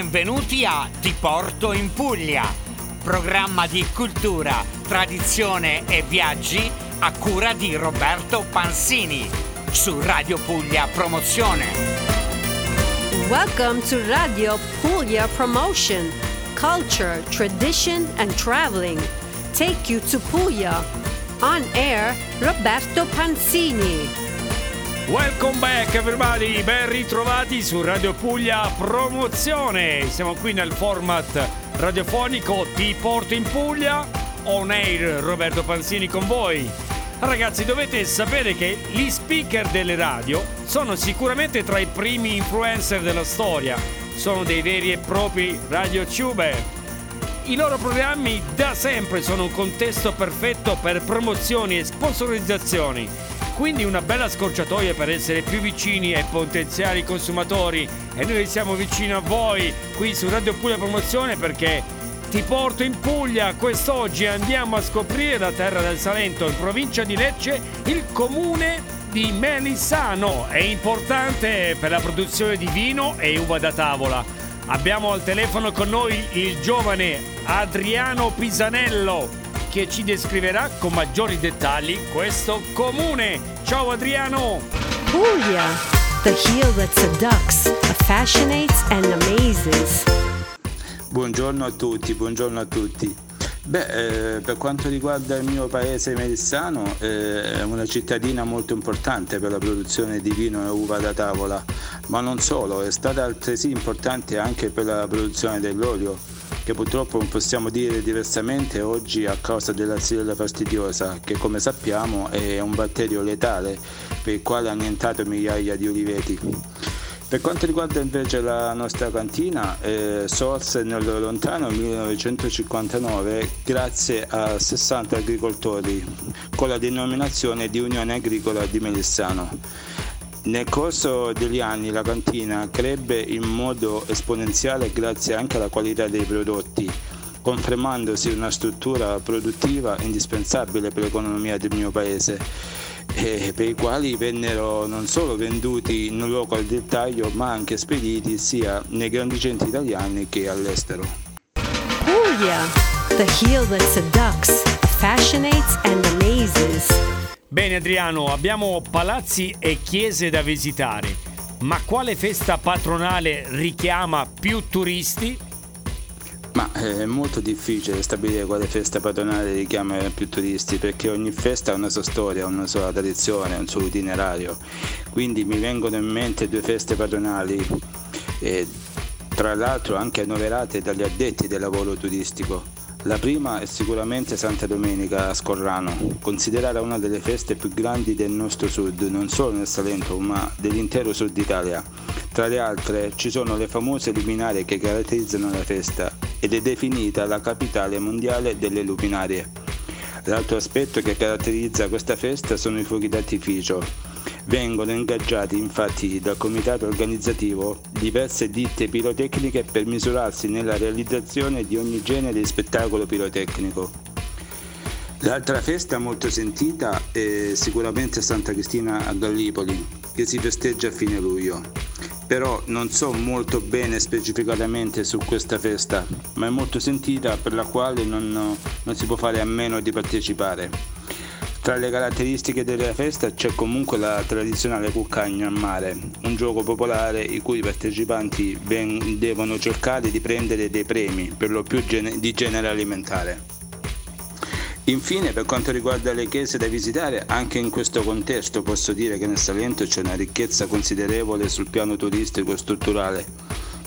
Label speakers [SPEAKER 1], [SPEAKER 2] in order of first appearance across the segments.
[SPEAKER 1] benvenuti a Ti porto in Puglia, programma di cultura, tradizione e viaggi a cura di Roberto Pansini su Radio Puglia Promozione.
[SPEAKER 2] Welcome to Radio Puglia Promotion, culture, tradition and traveling. Take you to Puglia. On air, Roberto Pansini.
[SPEAKER 3] Welcome back everybody, ben ritrovati su Radio Puglia Promozione. Siamo qui nel format radiofonico Ti porto in Puglia, on air Roberto Pansini con voi. Ragazzi, dovete sapere che gli speaker delle radio sono sicuramente tra i primi influencer della storia. Sono dei veri e propri radio tuber. I loro programmi da sempre sono un contesto perfetto per promozioni e sponsorizzazioni quindi una bella scorciatoia per essere più vicini ai potenziali consumatori. E noi siamo vicini a voi qui su Radio Puglia Promozione perché ti porto in Puglia. Quest'oggi andiamo a scoprire la terra del Salento in provincia di Lecce il comune di Melissano è importante per la produzione di vino e uva da tavola. Abbiamo al telefono con noi il giovane Adriano Pisanello che ci descriverà con maggiori dettagli questo comune. Ciao Adriano!
[SPEAKER 2] Puglia, the heel that seducts, affascinates and amazes.
[SPEAKER 4] Buongiorno a tutti, buongiorno a tutti. Beh, eh, per quanto riguarda il mio paese Melissano, eh, è una cittadina molto importante per la produzione di vino e uva da tavola, ma non solo, è stata altresì importante anche per la produzione dell'olio che purtroppo non possiamo dire diversamente oggi a causa della xylella fastidiosa, che come sappiamo è un batterio letale per il quale ha annientato migliaia di oliveti. Per quanto riguarda invece la nostra cantina, eh, sorse nel lontano 1959 grazie a 60 agricoltori con la denominazione di Unione Agricola di Melissano. Nel corso degli anni la cantina crebbe in modo esponenziale grazie anche alla qualità dei prodotti, confermandosi una struttura produttiva indispensabile per l'economia del mio paese per i quali vennero non solo venduti in un luogo al dettaglio ma anche spediti sia nei grandi centri italiani che all'estero.
[SPEAKER 2] Puglia, the heel that seducts, fascinates and amazes.
[SPEAKER 3] Bene Adriano, abbiamo palazzi e chiese da visitare, ma quale festa patronale richiama più turisti?
[SPEAKER 4] Ma è molto difficile stabilire quale festa patronale richiama più turisti perché ogni festa ha una sua storia, una sua tradizione, un suo itinerario. Quindi mi vengono in mente due feste patronali, eh, tra l'altro anche annoverate dagli addetti del lavoro turistico. La prima è sicuramente Santa Domenica a Scorrano, considerata una delle feste più grandi del nostro sud, non solo nel Salento ma dell'intero sud Italia. Tra le altre ci sono le famose luminarie che caratterizzano la festa ed è definita la capitale mondiale delle luminarie. L'altro aspetto che caratterizza questa festa sono i fuochi d'artificio Vengono ingaggiati infatti dal comitato organizzativo diverse ditte pirotecniche per misurarsi nella realizzazione di ogni genere di spettacolo pirotecnico. L'altra festa molto sentita è sicuramente Santa Cristina a Gallipoli, che si festeggia a fine luglio. Però non so molto bene specificatamente su questa festa, ma è molto sentita per la quale non, non si può fare a meno di partecipare. Tra le caratteristiche della festa c'è comunque la tradizionale cuccagna a mare, un gioco popolare i cui partecipanti ben devono cercare di prendere dei premi, per lo più di genere alimentare. Infine, per quanto riguarda le chiese da visitare, anche in questo contesto posso dire che nel Salento c'è una ricchezza considerevole sul piano turistico e strutturale,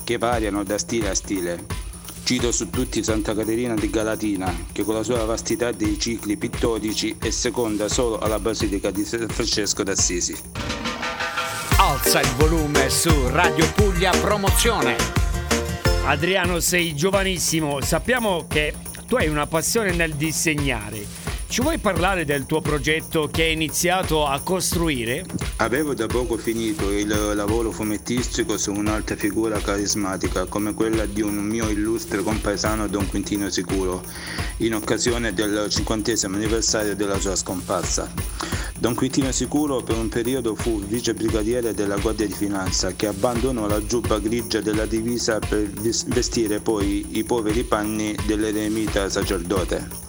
[SPEAKER 4] che variano da stile a stile. Cito su tutti Santa Caterina di Galatina, che con la sua vastità dei cicli pittorici è seconda solo alla Basilica di San Francesco d'Assisi.
[SPEAKER 1] Alza il volume su Radio Puglia Promozione.
[SPEAKER 3] Adriano, sei giovanissimo, sappiamo che tu hai una passione nel disegnare. Ci vuoi parlare del tuo progetto che hai iniziato a costruire?
[SPEAKER 4] Avevo da poco finito il lavoro fumettistico su un'altra figura carismatica come quella di un mio illustre compaesano Don Quintino Sicuro, in occasione del cinquantesimo anniversario della sua scomparsa. Don Quintino Sicuro per un periodo fu vice brigadiere della Guardia di Finanza che abbandonò la giubba grigia della divisa per vestire poi i poveri panni dell'eremita sacerdote.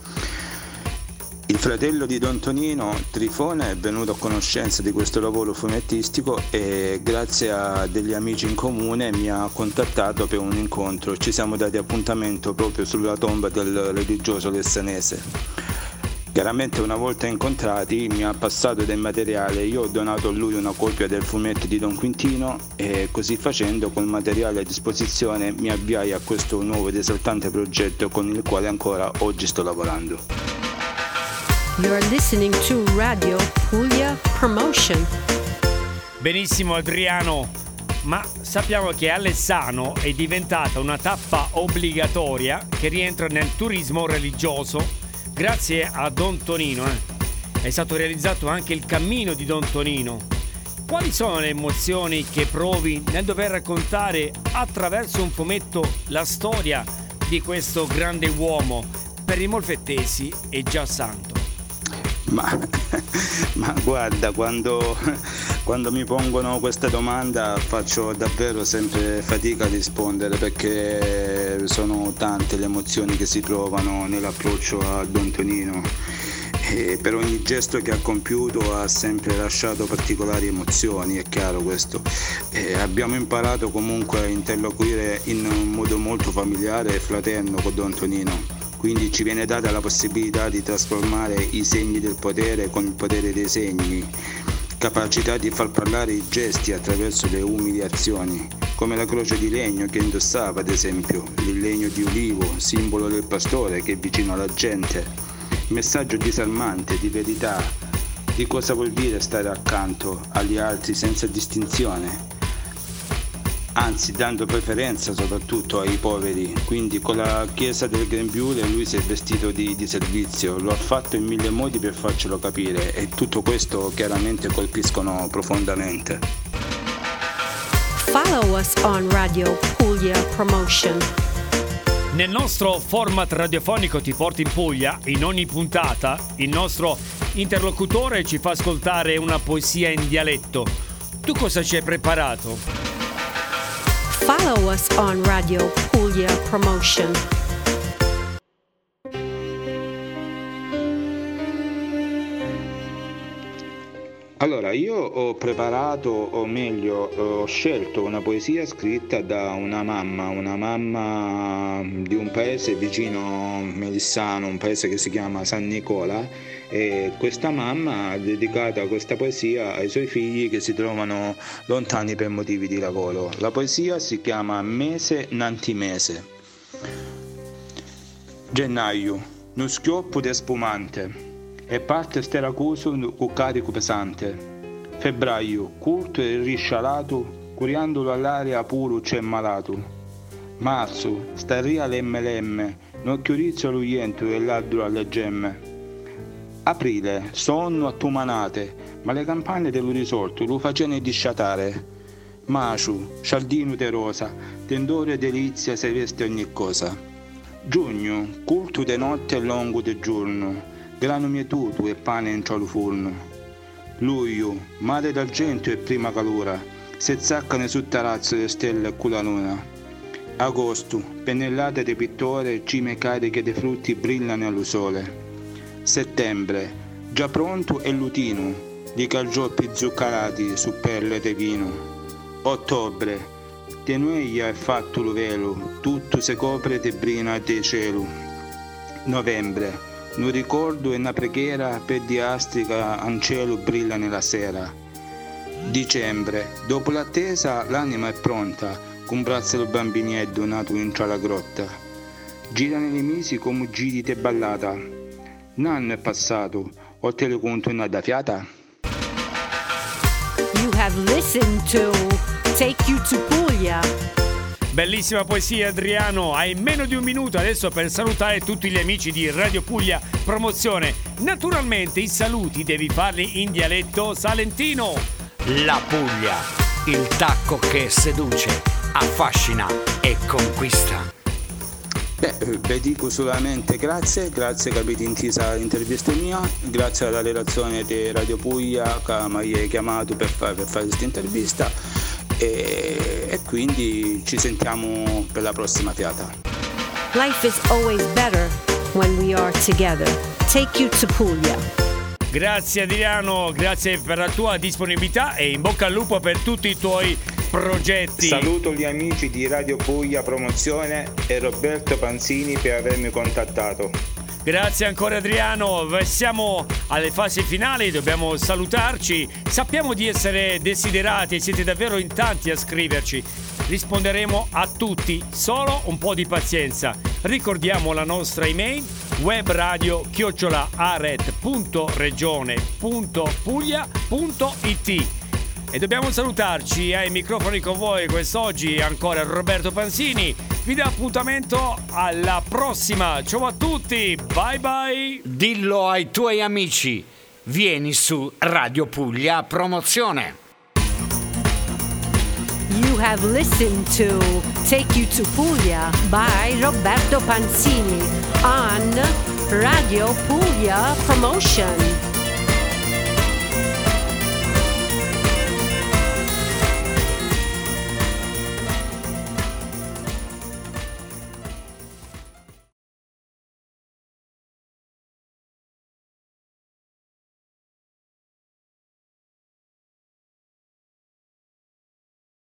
[SPEAKER 4] Fratello di Don Tonino, Trifone, è venuto a conoscenza di questo lavoro fumettistico e grazie a degli amici in comune mi ha contattato per un incontro. Ci siamo dati appuntamento proprio sulla tomba del religioso lessanese. Chiaramente una volta incontrati mi ha passato del materiale, io ho donato a lui una copia del fumetto di Don Quintino e così facendo col materiale a disposizione mi avviai a questo nuovo ed esaltante progetto con il quale ancora oggi sto lavorando.
[SPEAKER 2] You're listening to Radio Puglia Promotion.
[SPEAKER 3] Benissimo Adriano, ma sappiamo che Alessano è diventata una tappa obbligatoria che rientra nel turismo religioso grazie a Don Tonino. Eh. È stato realizzato anche il cammino di Don Tonino. Quali sono le emozioni che provi nel dover raccontare attraverso un fumetto la storia di questo grande uomo? Per i molfettesi è già santo.
[SPEAKER 4] Ma, ma guarda, quando, quando, mi pongono questa domanda faccio davvero sempre fatica a rispondere perché sono tante le emozioni che si provano nell'approccio a Don Tonino. E per ogni gesto che ha compiuto ha sempre lasciato particolari emozioni, è chiaro questo. E abbiamo imparato comunque a interloquire in un modo molto familiare e fraterno con Don Tonino quindi ci viene data la possibilità di trasformare i segni del potere con il potere dei segni, capacità di far parlare i gesti attraverso le umiliazioni, come la croce di legno che indossava ad esempio, il legno di ulivo, simbolo del pastore che è vicino alla gente, messaggio disarmante di verità, di cosa vuol dire stare accanto agli altri senza distinzione anzi dando preferenza soprattutto ai poveri, quindi con la chiesa del Grembiule lui si è vestito di, di, servizio, lo ha fatto in mille modi per farcelo capire e tutto questo chiaramente colpiscono profondamente.
[SPEAKER 2] Follow us on Radio Puglia Promotion.
[SPEAKER 3] Nel nostro format radiofonico Ti porti in Puglia, in ogni puntata, il nostro interlocutore ci fa ascoltare una poesia in dialetto. Tu cosa ci hai preparato?
[SPEAKER 2] Follow us on Radio Puglia Promotion.
[SPEAKER 4] Allora, io ho preparato, o meglio, ho scelto una poesia scritta da una mamma, una mamma di un paese vicino a Melissano, un paese che si chiama San Nicola, e questa mamma ha dedicato questa poesia ai suoi figli che si trovano lontani per motivi di lavoro. La poesia si chiama Mese Nantimese. Gennaio, uno schioppo di spumante e parte steracoso con carico pesante. Febbraio, curto e riscialato, curiandolo all'aria puro c'è malato. Marzo, staria lemme lemme, nocchiorizzo l'uiento e l'aldro alle gemme. Aprile, sonno attumanate, ma le campane dello risolto lo facene disciatare. Maciu, scialdino de rosa, tendore delizia se veste ogni cosa. Giugno, culto de notte e longo de giorno, grano mietuto e pane in cielo forno. Luglio, mare d'argento e prima calura, se zaccano sul tarazzo le stelle con la luna. Agosto, pennellate di pittore, cime cariche di frutti brillano allo sole. Settembre, già pronto e lutino, di calgioppi zuccherati su perle di vino. Ottobre, tenueglia è fatto lo velo, tutto si copre di brina e di cielo. Novembre, non ricordo e una preghiera per diastrica an cielo brilla nella sera. Dicembre, dopo l'attesa l'anima è pronta, con braccio del bambinetto nato in la grotta. Girano i mesi come giri di ballata. Un anno è passato, o te lo conto una da fiata?
[SPEAKER 2] You have listened to Take You to Puglia.
[SPEAKER 3] Bellissima poesia Adriano, hai meno di un minuto adesso per salutare tutti gli amici di Radio Puglia Promozione. Naturalmente i saluti devi farli in dialetto salentino.
[SPEAKER 1] La Puglia, il tacco che seduce, affascina e conquista.
[SPEAKER 4] Beh, vi dico solamente grazie, grazie che avete intesa l'intervista mia, grazie alla relazione di Radio Puglia che mi hai chiamato per fare, per fare questa intervista e, e quindi ci sentiamo per la prossima fiata.
[SPEAKER 2] Life is always better when we are together. Take you to Puglia.
[SPEAKER 3] Grazie Adriano, grazie per la tua disponibilità e in bocca al lupo per tutti i tuoi progetti.
[SPEAKER 4] Saluto gli amici di Radio Puglia Promozione e Roberto Panzini per avermi contattato.
[SPEAKER 3] Grazie ancora Adriano, siamo alle fasi finali, dobbiamo salutarci. Sappiamo di essere desiderati e siete davvero in tanti a scriverci. Risponderemo a tutti, solo un po' di pazienza. Ricordiamo la nostra email webradio chiocciolaaret.regione.puglia.it e dobbiamo salutarci ai microfoni con voi quest'oggi ancora Roberto Panzini vi do appuntamento alla prossima. Ciao a tutti, bye bye.
[SPEAKER 1] Dillo ai tuoi amici. Vieni su Radio Puglia Promozione.
[SPEAKER 2] You have listened to Take You to Puglia by Roberto Panzini on Radio Puglia Promotion.